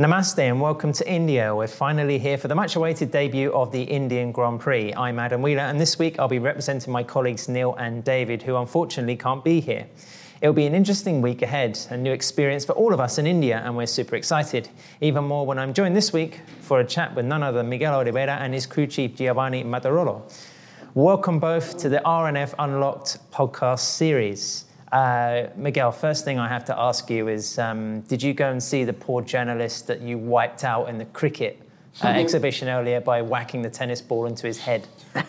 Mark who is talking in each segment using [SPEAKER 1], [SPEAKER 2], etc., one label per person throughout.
[SPEAKER 1] Namaste and welcome to India. We're finally here for the much awaited debut of the Indian Grand Prix. I'm Adam Wheeler, and this week I'll be representing my colleagues Neil and David, who unfortunately can't be here. It'll be an interesting week ahead, a new experience for all of us in India, and we're super excited. Even more when I'm joined this week for a chat with none other than Miguel Oliveira and his crew chief Giovanni Mattarollo. Welcome both to the RNF Unlocked podcast series. Uh, Miguel, first thing I have to ask you is um, Did you go and see the poor journalist that you wiped out in the cricket uh, exhibition earlier by whacking the tennis ball into his head?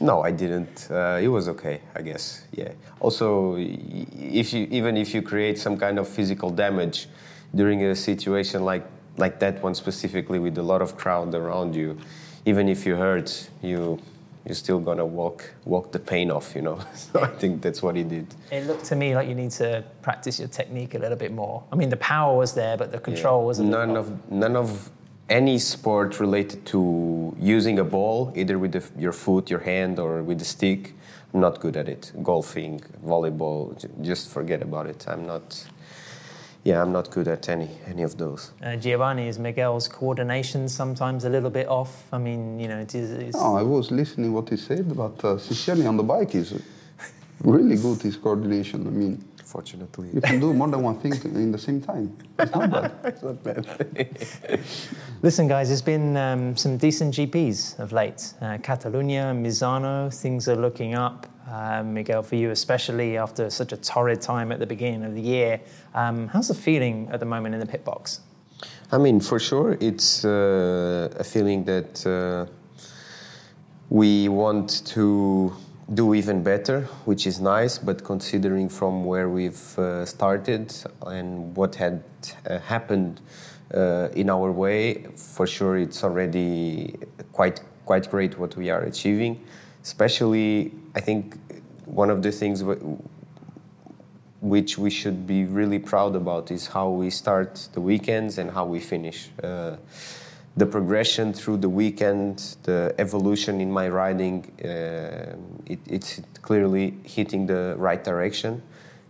[SPEAKER 2] no, I didn't. Uh, it was okay, I guess. Yeah. Also, if you, even if you create some kind of physical damage during a situation like, like that one specifically with a lot of crowd around you, even if you hurt, you you're still gonna walk walk the pain off, you know. so I think that's what he did.
[SPEAKER 1] It looked to me like you need to practice your technique a little bit more. I mean, the power was there, but the control yeah. was
[SPEAKER 2] none of none of any sport related to using a ball, either with the, your foot, your hand, or with the stick. I'm not good at it. Golfing, volleyball, just forget about it. I'm not yeah, I'm not good at any any of those.
[SPEAKER 1] Uh, Giovanni, is Miguel's coordination sometimes a little bit off? I mean, you know, it is. It's...
[SPEAKER 3] No, I was listening what he said, but uh, on the bike is really good. His coordination. I mean,
[SPEAKER 2] fortunately,
[SPEAKER 3] you can do more than one thing in the same time. It's not bad.
[SPEAKER 2] it's not bad.
[SPEAKER 1] Listen, guys, there's been um, some decent GPs of late. Uh, Catalunya, Misano, things are looking up um, Miguel, for you, especially after such a torrid time at the beginning of the year. Um, how's the feeling at the moment in the pit box?
[SPEAKER 2] I mean, for sure, it's uh, a feeling that uh, we want to do even better, which is nice. But considering from where we've uh, started and what had uh, happened uh, in our way, for sure, it's already quite quite great what we are achieving especially I think one of the things which we should be really proud about is how we start the weekends and how we finish. Uh, the progression through the weekend, the evolution in my riding, uh, it, it's clearly hitting the right direction.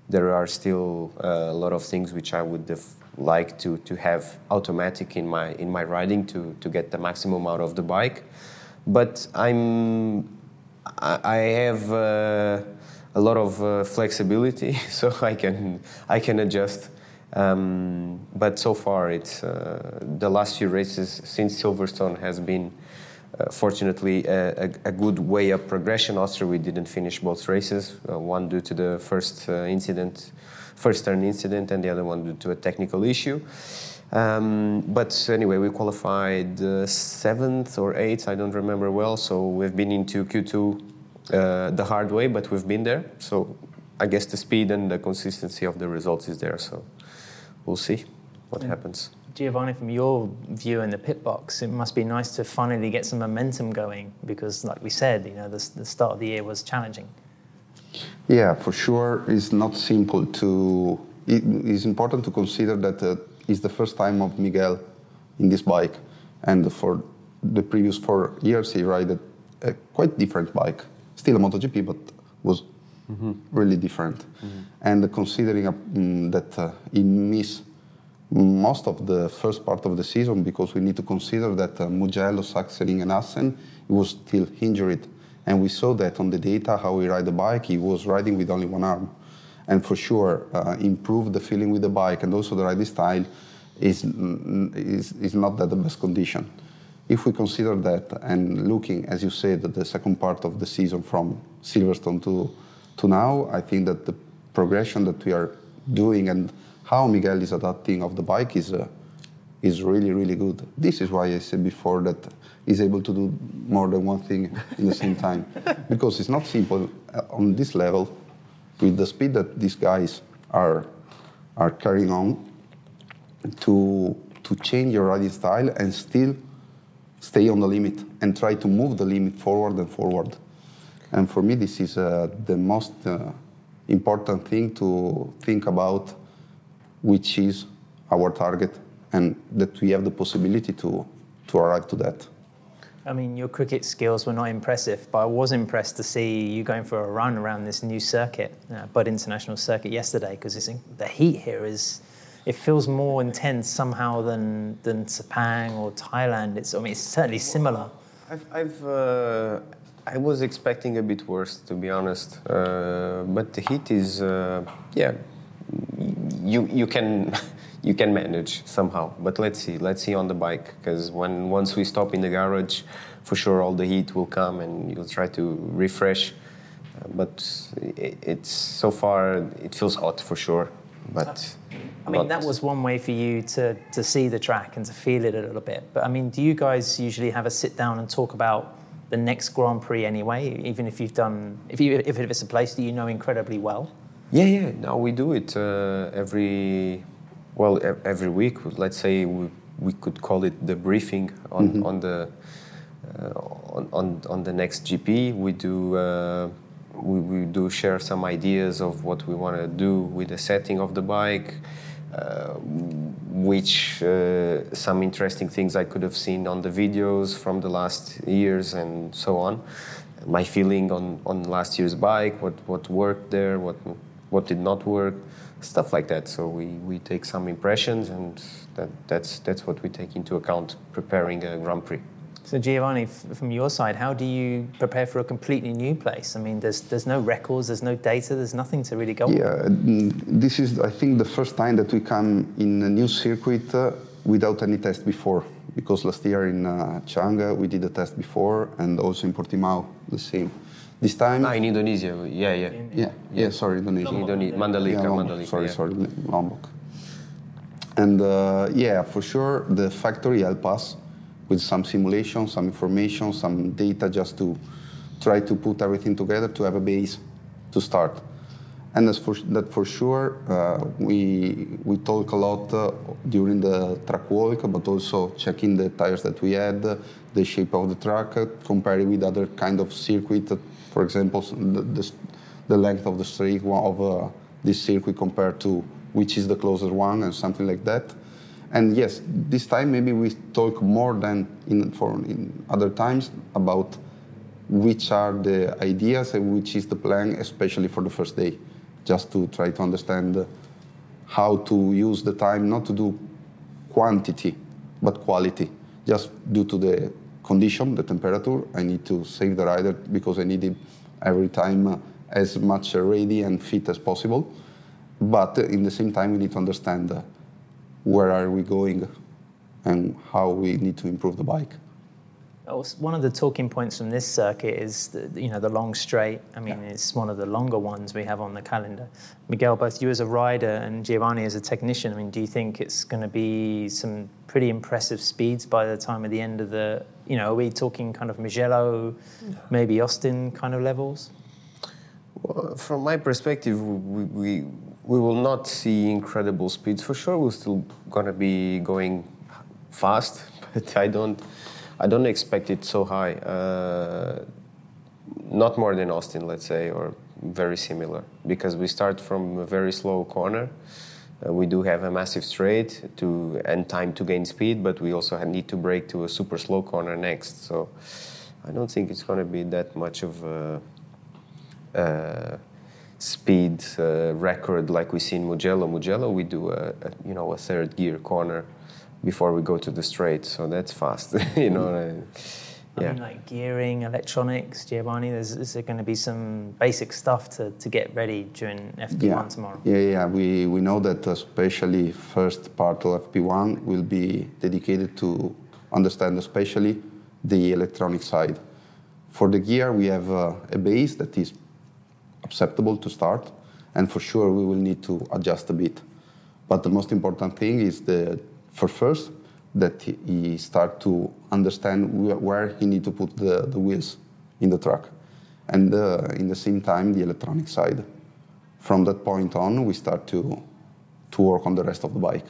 [SPEAKER 2] There are still uh, a lot of things which I would have liked to, to have automatic in my in my riding to, to get the maximum out of the bike. But I'm I have uh, a lot of uh, flexibility, so I can I can adjust. Um, but so far, it's uh, the last few races since Silverstone has been. Uh, fortunately, a, a, good way of progression. Austria, we didn't finish both races. Uh, one due to the first uh, incident, first turn incident, and the other one due to a technical issue. Um, but anyway, we qualified uh, seventh or eighth, I don't remember well. So we've been into Q2 uh, the hard way, but we've been there. So I guess the speed and the consistency of the results is there. So we'll see what yeah. happens.
[SPEAKER 1] Giovanni, from your view in the pit box, it must be nice to finally get some momentum going because, like we said, you know, the, the start of the year was challenging.
[SPEAKER 3] Yeah, for sure, it's not simple to. It is important to consider that uh, it's the first time of Miguel in this bike, and for the previous four years he rode a quite different bike, still a MotoGP, but was mm-hmm. really different. Mm-hmm. And considering mm, that uh, he missed most of the first part of the season because we need to consider that uh, Mugello, Sachsenring, and Assen he was still injured. And we saw that on the data how he ride the bike, he was riding with only one arm and for sure uh, improve the feeling with the bike and also the riding style is, is, is not that the best condition. If we consider that and looking, as you said, the second part of the season from Silverstone to, to now, I think that the progression that we are doing and how Miguel is adapting of the bike is, uh, is really, really good. This is why I said before that he's able to do more than one thing in the same time. because it's not simple uh, on this level with the speed that these guys are are carrying on to to change your riding style and still stay on the limit and try to move the limit forward and forward. And for me, this is uh, the most uh, important thing to think about, which is our target, and that we have the possibility to to arrive to that.
[SPEAKER 1] I mean, your cricket skills were not impressive, but I was impressed to see you going for a run around this new circuit, uh, Buddh International Circuit, yesterday, because the heat here is it feels more intense somehow than than Sepang or Thailand. It's I mean it's certainly similar.
[SPEAKER 2] I've, I've uh, I was expecting a bit worse to be honest, uh, but the heat is uh, yeah you you can you can manage somehow. But let's see let's see on the bike because when once we stop in the garage, for sure all the heat will come and you'll try to refresh. Uh, but it, it's so far it feels hot for sure, but.
[SPEAKER 1] I mean, that was one way for you to, to see the track and to feel it a little bit. But I mean, do you guys usually have a sit down and talk about the next Grand Prix anyway, even if you've done, if, you, if it's a place that you know incredibly well?
[SPEAKER 2] Yeah, yeah. No, we do it uh, every, well, every week. Let's say we, we could call it the briefing on, mm-hmm. on the uh, on, on, on the next GP. We do. Uh, we, we do share some ideas of what we want to do with the setting of the bike, uh, which uh, some interesting things I could have seen on the videos from the last years and so on. My feeling on, on last year's bike, what, what worked there, what, what did not work, stuff like that. So we, we take some impressions and that, that's, that's what we take into account preparing a Grand Prix.
[SPEAKER 1] So Giovanni, from your side, how do you prepare for a completely new place? I mean, there's there's no records, there's no data, there's nothing to really go.
[SPEAKER 3] Yeah, on. this is I think the first time that we come in a new circuit uh, without any test before. Because last year in uh, Chang'an we did a test before, and also in Portimao the same. This time.
[SPEAKER 2] Ah, in Indonesia, yeah, yeah,
[SPEAKER 3] yeah, yeah. yeah sorry, Indonesia.
[SPEAKER 2] Indonesia, Mandalika,
[SPEAKER 3] yeah,
[SPEAKER 2] Mandalika.
[SPEAKER 3] Sorry,
[SPEAKER 2] yeah.
[SPEAKER 3] sorry, Lombok. And uh, yeah, for sure, the factory helped us with some simulation, some information, some data just to try to put everything together to have a base to start. And as for, that for sure, uh, we, we talk a lot uh, during the track walk, but also checking the tires that we had, the shape of the track, uh, comparing with other kind of circuit. For example, the, the, the length of the straight of uh, this circuit compared to which is the closest one and something like that. And yes, this time maybe we talk more than in, for, in other times about which are the ideas and which is the plan, especially for the first day, just to try to understand how to use the time, not to do quantity, but quality, just due to the condition, the temperature. I need to save the rider because I need him every time uh, as much ready and fit as possible. But uh, in the same time, we need to understand uh, where are we going and how we need to improve the bike.
[SPEAKER 1] One of the talking points from this circuit is the, you know the long straight. I mean, yeah. it's one of the longer ones we have on the calendar. Miguel, both you as a rider and Giovanni as a technician. I mean, do you think it's going to be some pretty impressive speeds by the time of the end of the? You know, are we talking kind of Mugello, maybe Austin kind of levels?
[SPEAKER 2] Well, from my perspective, we, we we will not see incredible speeds for sure. We're still gonna be going fast, but I don't, I don't expect it so high. Uh, not more than Austin, let's say, or very similar, because we start from a very slow corner. Uh, we do have a massive straight to and time to gain speed, but we also need to brake to a super slow corner next. So I don't think it's going to be that much of a. Speed uh, record like we see in Mugello. Mugello, we do a, a, you know a third gear corner before we go to the straight, so that's fast. you know. Uh,
[SPEAKER 1] yeah. Mean, like gearing, electronics, Giovanni. There's, is there going to be some basic stuff to, to get ready during FP1
[SPEAKER 3] yeah.
[SPEAKER 1] tomorrow?
[SPEAKER 3] Yeah, yeah. We we know that especially first part of FP1 will be dedicated to understand especially the electronic side. For the gear, we have uh, a base that is acceptable to start, and for sure we will need to adjust a bit. But the most important thing is the for first that he start to understand where he need to put the, the wheels in the truck, and uh, in the same time the electronic side. From that point on, we start to to work on the rest of the bike.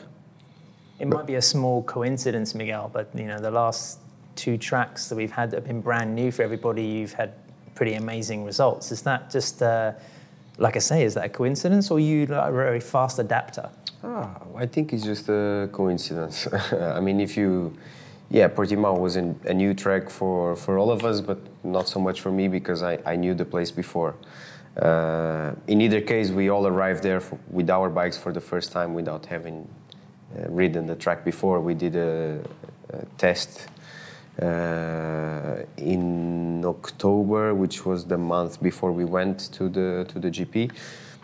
[SPEAKER 1] It might be a small coincidence, Miguel, but you know the last two tracks that we've had that have been brand new for everybody. You've had pretty amazing results. Is that just, uh, like I say, is that a coincidence or are you a very fast adapter?
[SPEAKER 2] Ah, I think it's just a coincidence. I mean, if you, yeah, Portimao was in a new track for, for all of us, but not so much for me because I, I knew the place before. Uh, in either case, we all arrived there for, with our bikes for the first time without having uh, ridden the track before. We did a, a test uh, in October, which was the month before we went to the to the GP.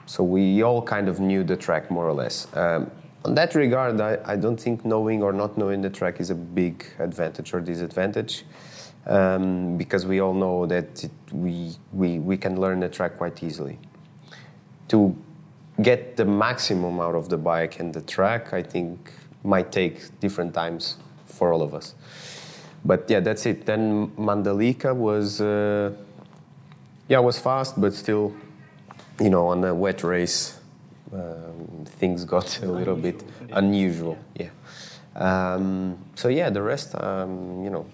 [SPEAKER 2] So we all kind of knew the track more or less. Um, on that regard, I, I, don't think knowing or not knowing the track is a big advantage or disadvantage. Um, because we all know that it, we, we, we can learn the track quite easily. To get the maximum out of the bike and the track, I think might take different times for all of us. But yeah, that's it. Then Mandalika was, uh, yeah, was fast, but still, you know, on a wet race, um, things got a little bit unusual. Yeah. Um, so yeah, the rest, um, you know,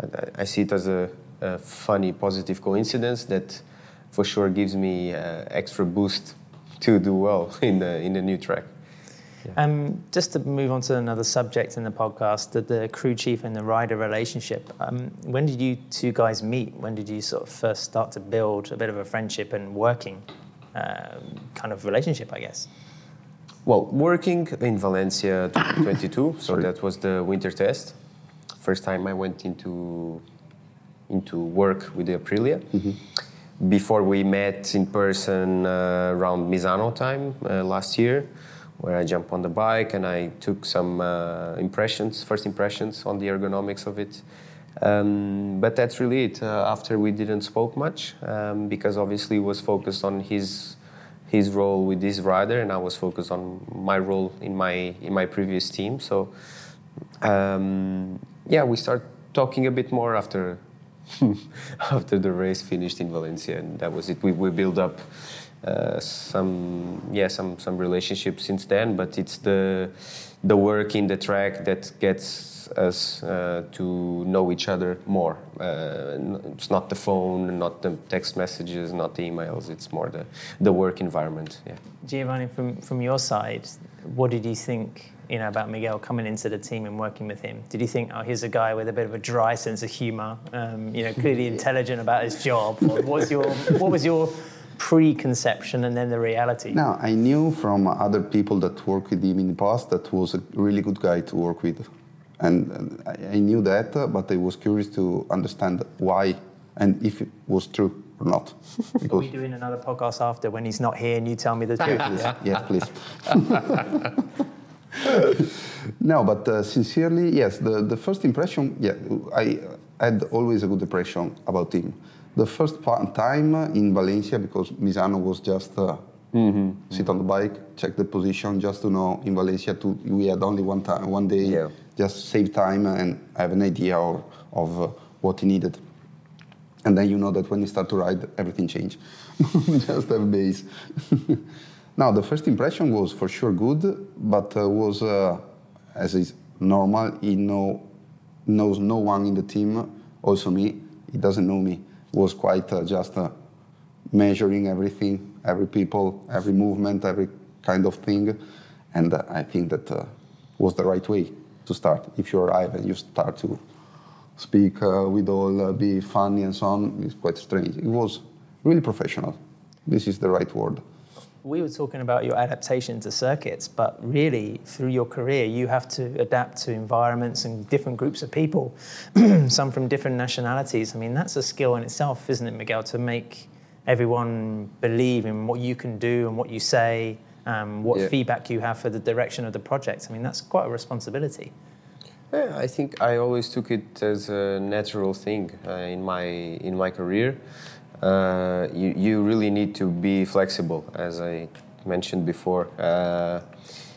[SPEAKER 2] I, I, see it as a, a, funny, positive coincidence that, for sure, gives me uh, extra boost to do well in the in the new track.
[SPEAKER 1] Yeah. Um, just to move on to another subject in the podcast, the, the crew chief and the rider relationship. Um, when did you two guys meet? When did you sort of first start to build a bit of a friendship and working um, kind of relationship, I guess?
[SPEAKER 2] Well, working in Valencia 22, so that was the winter test. First time I went into into work with the Aprilia. Mm-hmm. Before we met in person uh, around Misano time uh, last year, where I jumped on the bike and I took some uh, impressions, first impressions on the ergonomics of it. Um, but that's really it. Uh, after we didn't spoke much um, because obviously was focused on his his role with this rider, and I was focused on my role in my in my previous team. So um, yeah, we start talking a bit more after after the race finished in Valencia, and that was it. We we build up uh, some yeah some some relationships since then, but it's the the work in the track that gets us uh, to know each other more. Uh, it's not the phone, not the text messages, not the emails. It's more the the work environment. Yeah.
[SPEAKER 1] Giovanni, from from your side, what did you think? You know about Miguel coming into the team and working with him. Did you think, oh, here's a guy with a bit of a dry sense of humour? Um, you know, clearly intelligent about his job. what was your what was your preconception and then the reality?
[SPEAKER 3] No, I knew from other people that worked with him in the past that was a really good guy to work with. And, I knew that, but I was curious to understand why and if it was true or not.
[SPEAKER 1] Because Are we doing another podcast after when he's not here and you tell me the truth?
[SPEAKER 3] yes, please. no, but uh, sincerely, yes, the, the first impression, yeah, I had always a good impression about him the first time in Valencia, because Misano was just uh, mm-hmm. sit on the bike, check the position, just to know in Valencia to, we had only one time, one day, yeah. just save time and have an idea of, of uh, what he needed. And then you know that when you start to ride, everything changes. just have base. now, the first impression was for sure good, but uh, was, uh, as is normal, he know, knows no one in the team, also me. He doesn't know me was quite uh, just uh, measuring everything, every people, every movement, every kind of thing. And uh, I think that uh, was the right way to start. If you arrive and you start to speak with all, be funny and so on, it's quite strange. It was really professional. This is the right word
[SPEAKER 1] we were talking about your adaptation to circuits, but really through your career, you have to adapt to environments and different groups of people, some from different nationalities. I mean, that's a skill in itself, isn't it, Miguel, to make everyone believe in what you can do and what you say, um, what yeah. feedback you have for the direction of the project. I mean, that's quite a responsibility.
[SPEAKER 2] Yeah, I think I always took it as a natural thing uh, in my in my career uh, you, you really need to be flexible, as I mentioned before. Uh,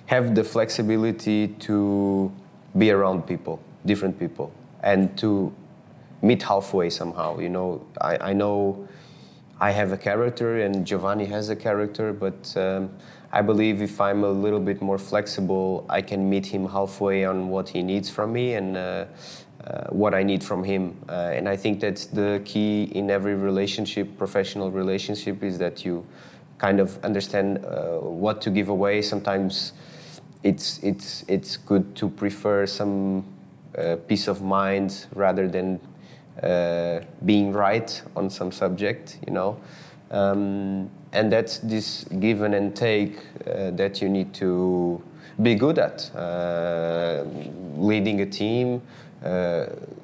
[SPEAKER 2] have the flexibility to be around people, different people, and to meet halfway somehow. You know, I, I know I have a character and Giovanni has a character, but um, I believe if I'm a little bit more flexible, I can meet him halfway on what he needs from me and. Uh, uh, what I need from him. Uh, and I think that's the key in every relationship, professional relationship, is that you kind of understand uh, what to give away. Sometimes it's it's it's good to prefer some uh, peace of mind rather than uh, being right on some subject, you know. Um, and that's this give and take that you need to be good at. Leading a team,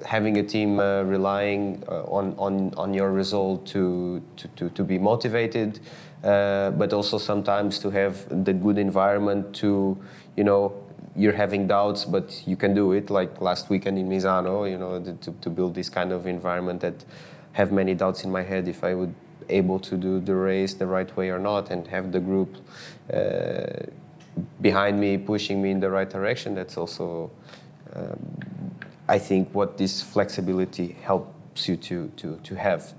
[SPEAKER 2] having a team uh, relying uh, on, on, on your result to, to, to, to be motivated, uh, but also sometimes to have the good environment to, you know, you're having doubts, but you can do it. Like last weekend in Misano, you know, to, to build this kind of environment that have many doubts in my head if I would able to do the race the right way or not, and have the group uh, behind me pushing me in the right direction. That's also, um, I think, what this flexibility helps you to to to have.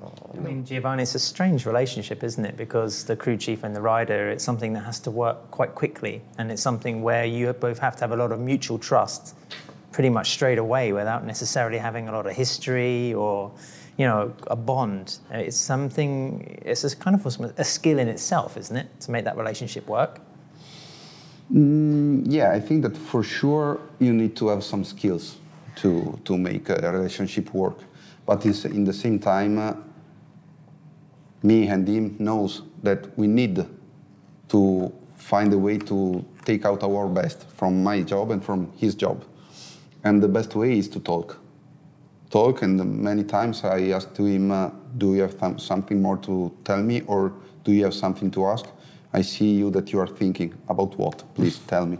[SPEAKER 1] Uh, I mean, Giovanni, it's a strange relationship, isn't it? Because the crew chief and the rider, it's something that has to work quite quickly, and it's something where you both have to have a lot of mutual trust pretty much straight away without necessarily having a lot of history or you know a bond it's something it's a kind of a skill in itself isn't it to make that relationship work
[SPEAKER 3] mm, yeah i think that for sure you need to have some skills to to make a relationship work but in the same time uh, me and him knows that we need to find a way to take out our best from my job and from his job and the best way is to talk. Talk, and many times I ask to him, uh, "Do you have th- something more to tell me, or do you have something to ask?" I see you that you are thinking about what. Please tell me.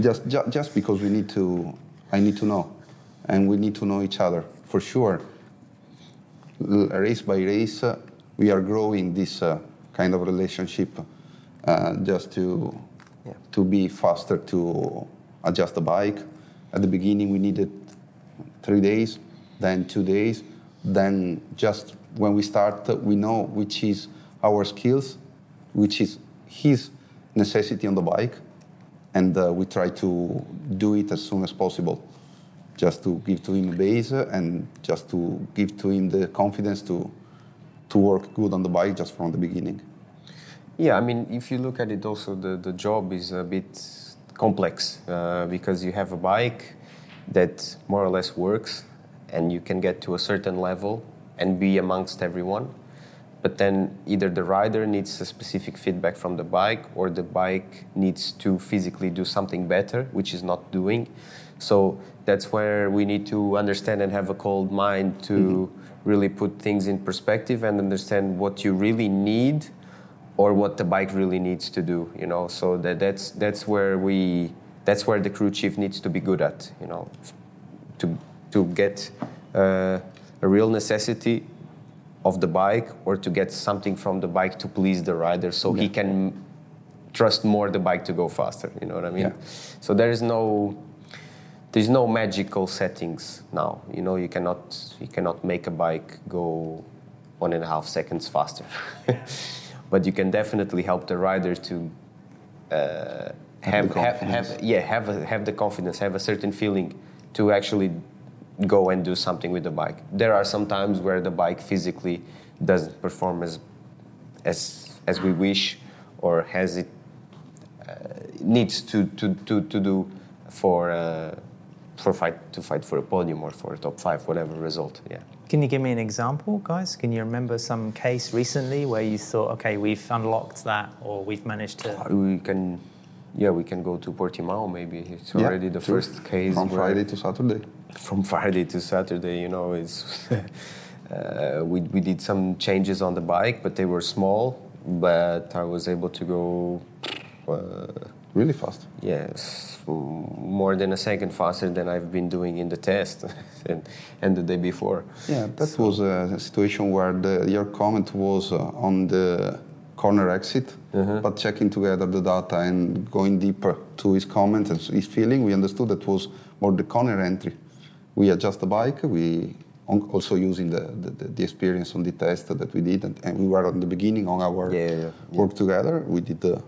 [SPEAKER 3] just, ju- just because we need to, I need to know, and we need to know each other for sure. Race by race, uh, we are growing this uh, kind of relationship, uh, just to yeah. to be faster to adjust the bike at the beginning, we needed three days, then two days. Then, just when we start, we know which is our skills, which is his necessity on the bike, and uh, we try to do it as soon as possible, just to give to him a base and just to give to him the confidence to to work good on the bike just from the beginning.
[SPEAKER 2] Yeah, I mean, if you look at it, also the the job is a bit complex uh, because you have a bike that more or less works and you can get to a certain level and be amongst everyone. But then either the rider needs a specific feedback from the bike or the bike needs to physically do something better, which is not doing. So that's where we need to understand and have a cold mind to mm-hmm. really put things in perspective and understand what you really need or what the bike really needs to do you know so that that's that's where we that's where the crew chief needs to be good at you know to to get uh, a real necessity of the bike or to get something from the bike to please the rider so yeah. he can trust more the bike to go faster you know what i mean yeah. so there is no there's no magical settings now you know you cannot you cannot make a bike go one and a half seconds faster but you can definitely help the rider to uh, have, have, have, yeah have a, have the confidence have a certain feeling to actually go and do something with the bike there are some times where the bike physically doesn't perform as as as we wish or has it uh, needs to, to, to, to do for uh, for fight to fight for a podium or for a top five whatever result yeah
[SPEAKER 1] can you give me an example, guys? Can you remember some case recently where you thought, okay, we've unlocked that, or we've managed to?
[SPEAKER 2] We can, yeah, we can go to Portimao. Maybe it's already yeah, the true. first case
[SPEAKER 3] from Friday to Saturday.
[SPEAKER 2] From Friday to Saturday, you know, it's uh, we we did some changes on the bike, but they were small. But I was able to go. Uh,
[SPEAKER 3] really fast.
[SPEAKER 2] Yes, more than a second faster than I've been doing in the test and, and the day before.
[SPEAKER 3] Yeah, that so. was a situation where the, your comment was uh, on the corner exit, uh-huh. but checking together the data and going deeper to his comment and his feeling, we understood that was more the corner entry. We adjust the bike, we also using the, the, the, experience on the test that we did, and, and we were on the beginning on our yeah, yeah, work yeah. together. We did the,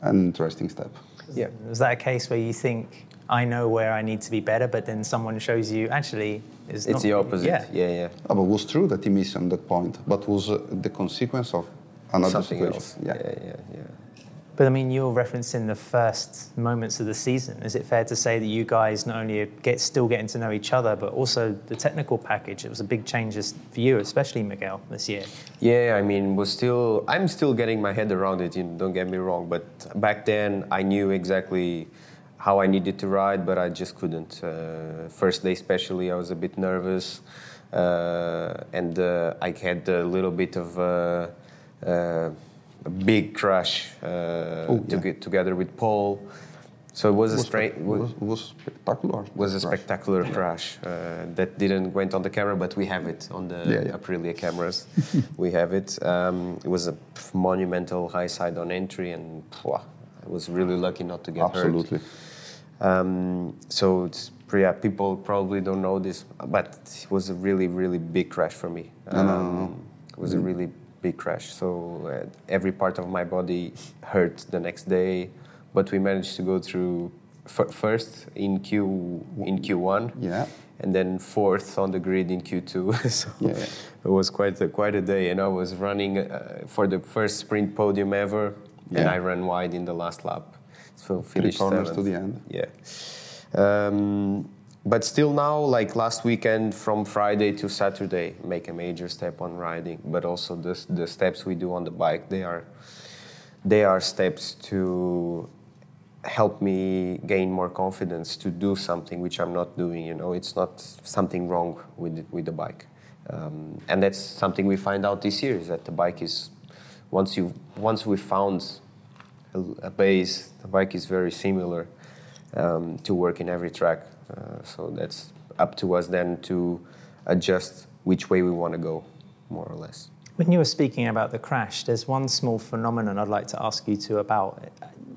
[SPEAKER 3] an interesting step.
[SPEAKER 1] Yeah. Was that a case where you think I know where I need to be better, but then someone shows you actually
[SPEAKER 2] it's, it's the opposite. Yeah, yeah, yeah.
[SPEAKER 3] Oh, but it was true that he missed on that point, but was uh, the consequence of another
[SPEAKER 2] Something
[SPEAKER 3] situation.
[SPEAKER 2] Else. Yeah. yeah, yeah, yeah.
[SPEAKER 1] But I mean, you're referencing the first moments of the season. Is it fair to say that you guys not only get still getting to know each other, but also the technical package? It was a big change for you, especially Miguel, this year.
[SPEAKER 2] Yeah, I mean, was still I'm still getting my head around it. You know, don't get me wrong, but back then I knew exactly how I needed to ride, but I just couldn't. Uh, first day, especially, I was a bit nervous, uh, and uh, I had a little bit of. A big crash uh, oh, to get together with Paul. So it was, was a straight
[SPEAKER 3] was, was spectacular.
[SPEAKER 2] Was a crash. spectacular crash uh, that didn't went on the camera, but we have it on the yeah, yeah. Aprilia cameras. we have it. Um, it was a monumental high side on entry, and pwah, I was really lucky not to get
[SPEAKER 3] Absolutely.
[SPEAKER 2] hurt. Absolutely. Um, so it's, yeah, people probably don't know this, but it was a really, really big crash for me.
[SPEAKER 3] Um, no, no, no.
[SPEAKER 2] It was mm. a really big crash. So uh, every part of my body hurt the next day, but we managed to go through f- first in Q in Q1.
[SPEAKER 3] Yeah.
[SPEAKER 2] And then fourth on the grid in Q2. so yeah, it was quite a, quite a day. And I was running uh, for the first sprint podium ever, yeah. and I ran wide in the last lap. So finished
[SPEAKER 3] Three corners
[SPEAKER 2] seventh.
[SPEAKER 3] to the end.
[SPEAKER 2] Yeah. Um, but still now like last weekend from friday to saturday make a major step on riding but also the, the steps we do on the bike they are they are steps to help me gain more confidence to do something which i'm not doing you know? It's not something wrong with with the bike. Um, and that's something we find out this year is that the bike is once you once we found a, a base the bike is very similar um, to work in every track so that's up to us then to adjust which way we want to go, more or less.
[SPEAKER 1] When you were speaking about the crash, there's one small phenomenon I'd like to ask you to about.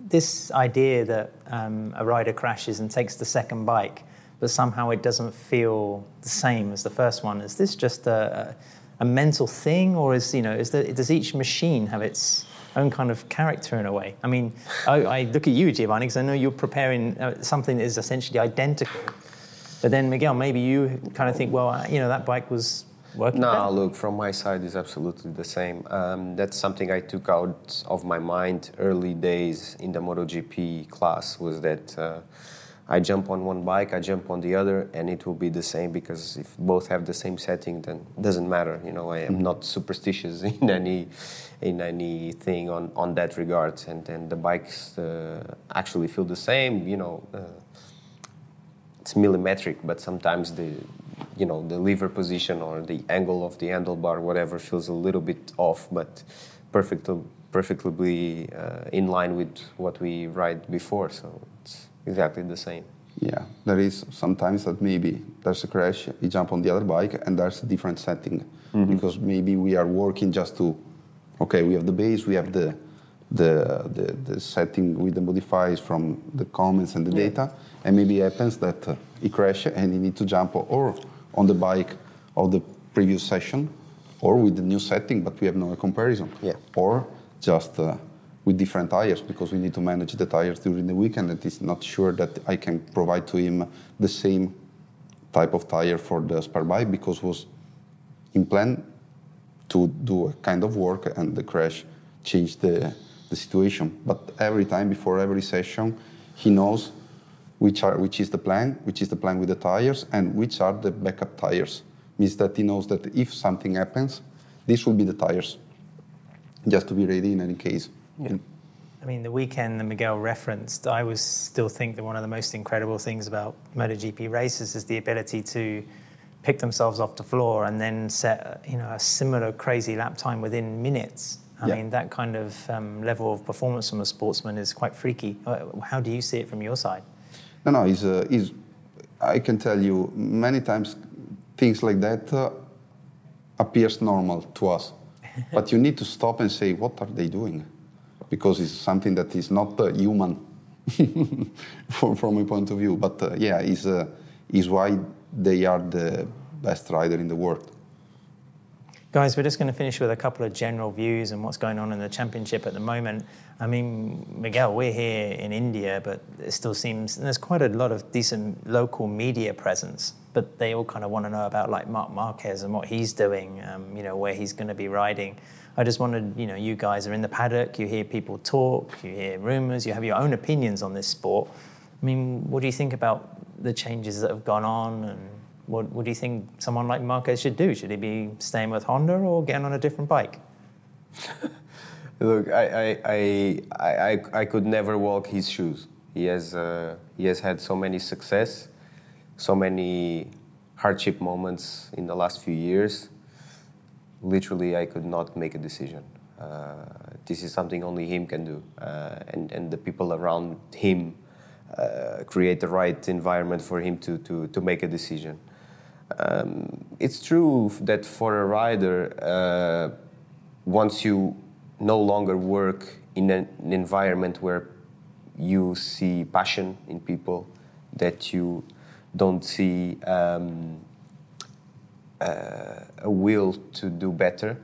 [SPEAKER 1] This idea that um, a rider crashes and takes the second bike, but somehow it doesn't feel the same as the first one. Is this just a, a mental thing, or is you know, is the, does each machine have its own kind of character in a way. I mean, I, I look at you, Giovanni, because I know you're preparing uh, something that is essentially identical. But then, Miguel, maybe you kind of think, well, you know, that bike was working.
[SPEAKER 2] No,
[SPEAKER 1] better.
[SPEAKER 2] look, from my side, is absolutely the same. Um, that's something I took out of my mind early days in the MotoGP class was that. Uh, I jump on one bike, I jump on the other, and it will be the same because if both have the same setting, then it doesn't matter. You know, I am mm-hmm. not superstitious in any in anything on, on that regard, and and the bikes uh, actually feel the same. You know, uh, it's millimetric, but sometimes the you know the lever position or the angle of the handlebar, whatever, feels a little bit off, but perfectly perfectly uh, in line with what we ride before. So it's exactly the same.
[SPEAKER 3] Yeah, there is sometimes that maybe there's a crash, you jump on the other bike, and there's a different setting mm-hmm. because maybe we are working just to, okay, we have the base, we have the the, the, the setting with the modifiers from the comments and the yeah. data, and maybe it happens that uh, he crashes and you need to jump or on the bike of the previous session, or with the new setting, but we have no comparison,
[SPEAKER 2] yeah.
[SPEAKER 3] or just. Uh, with different tires because we need to manage the tires during the weekend. It is not sure that I can provide to him the same type of tire for the spare bike because was in plan to do a kind of work and the crash changed the, the situation. But every time before every session, he knows which are which is the plan, which is the plan with the tires, and which are the backup tires. Means that he knows that if something happens, this will be the tires, just to be ready in any case.
[SPEAKER 1] Yeah. I mean, the weekend that Miguel referenced, I was still think that one of the most incredible things about MotoGP races is the ability to pick themselves off the floor and then set, you know, a similar crazy lap time within minutes. I yeah. mean, that kind of um, level of performance from a sportsman is quite freaky. Uh, how do you see it from your side?
[SPEAKER 3] No, no, he's, uh, he's, I can tell you many times things like that uh, appears normal to us. but you need to stop and say, what are they doing? because it's something that is not uh, human from, from my point of view. But uh, yeah, is uh, is why they are the best rider in the world.
[SPEAKER 1] Guys, we're just going to finish with a couple of general views and what's going on in the championship at the moment. I mean, Miguel, we're here in India, but it still seems there's quite a lot of decent local media presence. but they all kind of want to know about like Marc Marquez and what he's doing, um, you know, where he's going to be riding. I just wanted, you know, you guys are in the paddock, you hear people talk, you hear rumors, you have your own opinions on this sport. I mean, what do you think about the changes that have gone on and what, what do you think someone like Marquez should do? Should he be staying with Honda or getting on a different bike?
[SPEAKER 2] Look, I, I, I, I, I could never walk his shoes. He has, uh, he has had so many success, so many hardship moments in the last few years. Literally, I could not make a decision. Uh, this is something only him can do, uh, and, and the people around him uh, create the right environment for him to, to, to make a decision. Um, it's true that for a rider, uh, once you no longer work in an, environment where you see passion in people, that you don't see um, uh, a will to do better,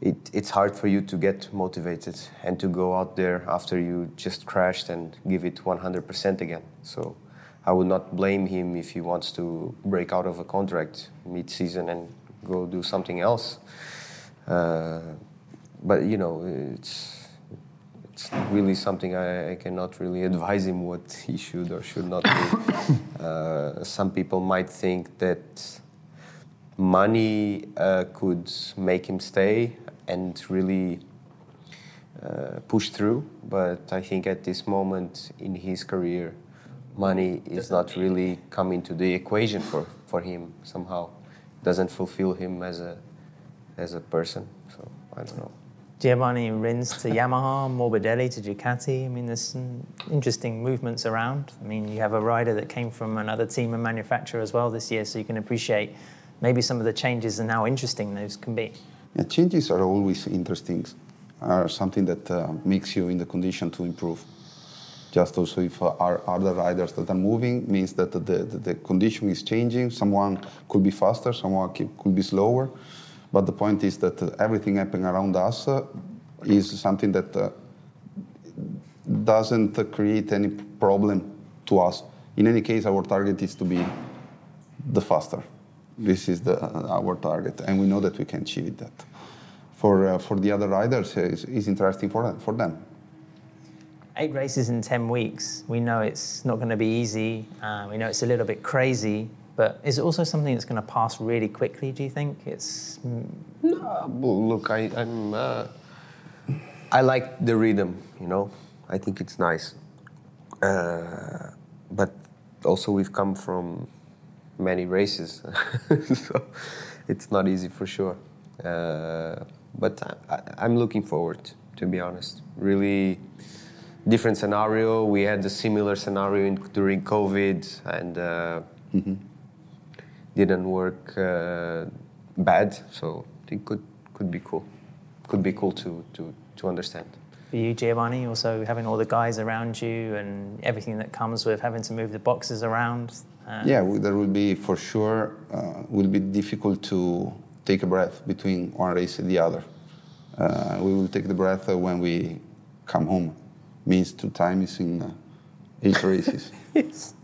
[SPEAKER 2] it, it's hard for you to get motivated and to go out there after you just crashed and give it 100% again. So I would not blame him if he wants to break out of a contract mid-season and go do something else. Uh, but you know, it's it's really something I, I, cannot really advise him what he should or should not do. uh, some people might think that money uh, could make him stay and really uh, push through, but I think at this moment in his career, money is not really coming to the equation for, for him somehow. Doesn't fulfill him as a as a person. So I don't know.
[SPEAKER 1] Giovanni Rins to Yamaha, Morbidelli to Ducati. I mean, there's some interesting movements around. I mean, you have a rider that came from another team and manufacturer as well this year, so you can appreciate maybe some of the changes and how interesting those can be.
[SPEAKER 3] Yeah, changes are always interesting, are something that uh, makes you in the condition to improve. Just also if uh, are other riders that are moving means that the, the, the condition is changing. Someone could be faster, someone could be slower but the point is that uh, everything happening around us uh, is something that uh, doesn't create any problem to us. In any case, our target is to be the faster. This is the, our target, and we know that we can achieve that. For, uh, for the other riders, it's, it's interesting for them, for them.
[SPEAKER 1] Eight races in 10 weeks. We know it's not going to be easy. Uh, we know it's a little bit crazy. But is it also something that's going to pass really quickly? Do you think it's?
[SPEAKER 2] No, look, I, I'm. Uh, I like the rhythm. You know, I think it's nice. Uh, but also, we've come from many races, so it's not easy for sure. Uh, but I, am looking forward, to be honest. Really different scenario. We had a similar scenario in, during COVID, and. Uh, mm-hmm didn't work uh, bad. So it could could be cool. Could be cool to to to understand.
[SPEAKER 1] For you, Giovanni, also having all the guys around you and everything that comes with having to move the boxes around.
[SPEAKER 3] Uh, yeah, there will be for sure. Uh, will be difficult to take a breath between one race and the other. Uh, we will take the breath when we come home. Means two times in uh, eight races.
[SPEAKER 1] yes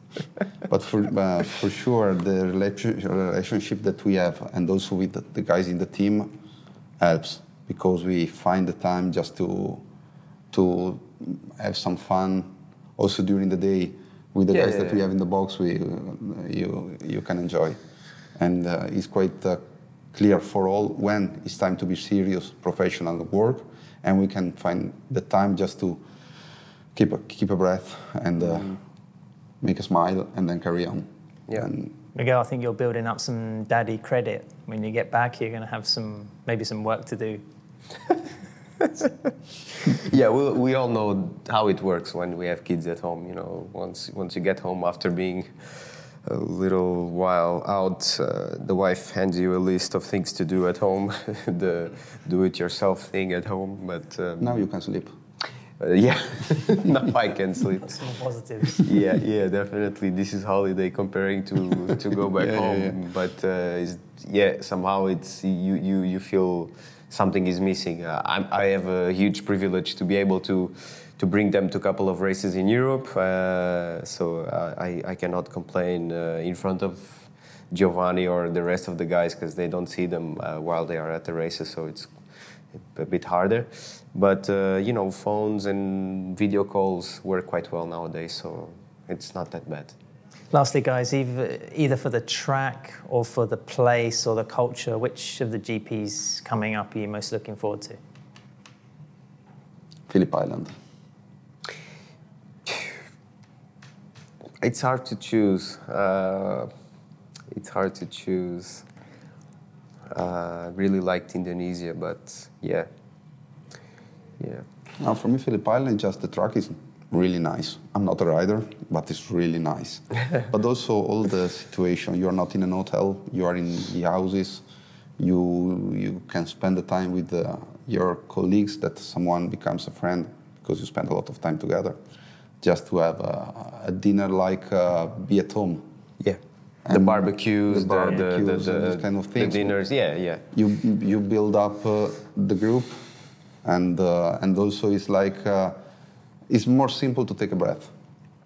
[SPEAKER 3] but for, uh, for sure, the relationship that we have, and also with the, guys in the team, helps because we find the time just to to have some fun. Also during the day, with the yeah, guys yeah, that yeah. we have in the box, we uh, you you can enjoy, and uh, it's quite uh, clear for all when it's time to be serious, professional work, and we can find the time just to keep a, keep a breath and. Mm make a smile, and then carry on.
[SPEAKER 2] Yeah. And
[SPEAKER 1] Miguel, I think you're building up some daddy credit. When you get back, you're going to have some maybe some work to do.
[SPEAKER 2] yeah, we, we all know how it works when we have kids at home. You know, once once you get home after being a little while out, uh, the wife hands you a list of things to do at home, the do-it-yourself thing at home. But
[SPEAKER 3] um, now you can sleep.
[SPEAKER 2] Uh, yeah, now I can sleep.
[SPEAKER 1] Small positives.
[SPEAKER 2] yeah, yeah, definitely. This is holiday comparing to to go back
[SPEAKER 3] yeah,
[SPEAKER 2] home,
[SPEAKER 3] yeah, yeah.
[SPEAKER 2] but uh, yeah, somehow it's you you you feel something is missing. Uh, i have a huge privilege to be able to to bring them to a couple of races in Europe. Uh, so I, I cannot complain uh, in front of Giovanni or the rest of the guys because they don't see them uh, while they are at the races. So it's a bit harder. But uh, you know, phones and video calls work quite well nowadays, so it's not that bad.
[SPEAKER 1] Lastly, guys, either, either for the track or for the place or the culture, which of the GPs coming up are you most looking forward to?
[SPEAKER 3] Phillip Island.
[SPEAKER 2] It's hard to choose. Uh, it's hard to choose. Uh, really liked Indonesia, but yeah, yeah.
[SPEAKER 3] Now, for me, Phillip Island, just the track is really nice. I'm not a rider, but it's really nice. but also all the situation. You are not in an hotel. You are in the houses. You you can spend the time with uh, your colleagues. That someone becomes a friend because you spend a lot of time together. Just to have a, a dinner like uh, be at home.
[SPEAKER 2] Yeah. The barbecues,
[SPEAKER 3] the, barbecues
[SPEAKER 2] the, the, the,
[SPEAKER 3] the kind of things.
[SPEAKER 2] the dinners, yeah, yeah.
[SPEAKER 3] You you build up uh, the group, and uh, and also it's like uh, it's more simple to take a breath.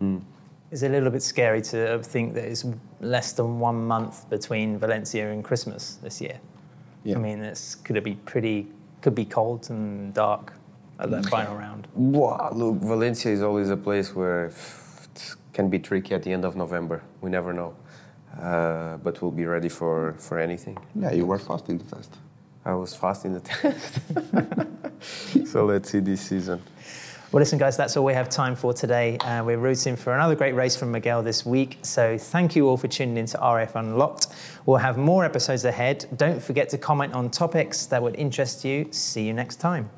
[SPEAKER 2] Mm.
[SPEAKER 1] It's a little bit scary to think that it's less than one month between Valencia and Christmas this year.
[SPEAKER 3] Yeah.
[SPEAKER 1] I mean, it's could it be pretty? Could be cold and dark at that final round.
[SPEAKER 2] Wow, look, Valencia is always a place where it can be tricky at the end of November. We never know. Uh, but we'll be ready for, for anything.
[SPEAKER 3] Yeah, you were fast in the test.
[SPEAKER 2] I was fast in the test. so let's see this season.
[SPEAKER 1] Well, listen, guys, that's all we have time for today. Uh, we're rooting for another great race from Miguel this week. So thank you all for tuning in to RNF Unlocked. We'll have more episodes ahead. Don't forget to comment on topics that would interest you. See you next time.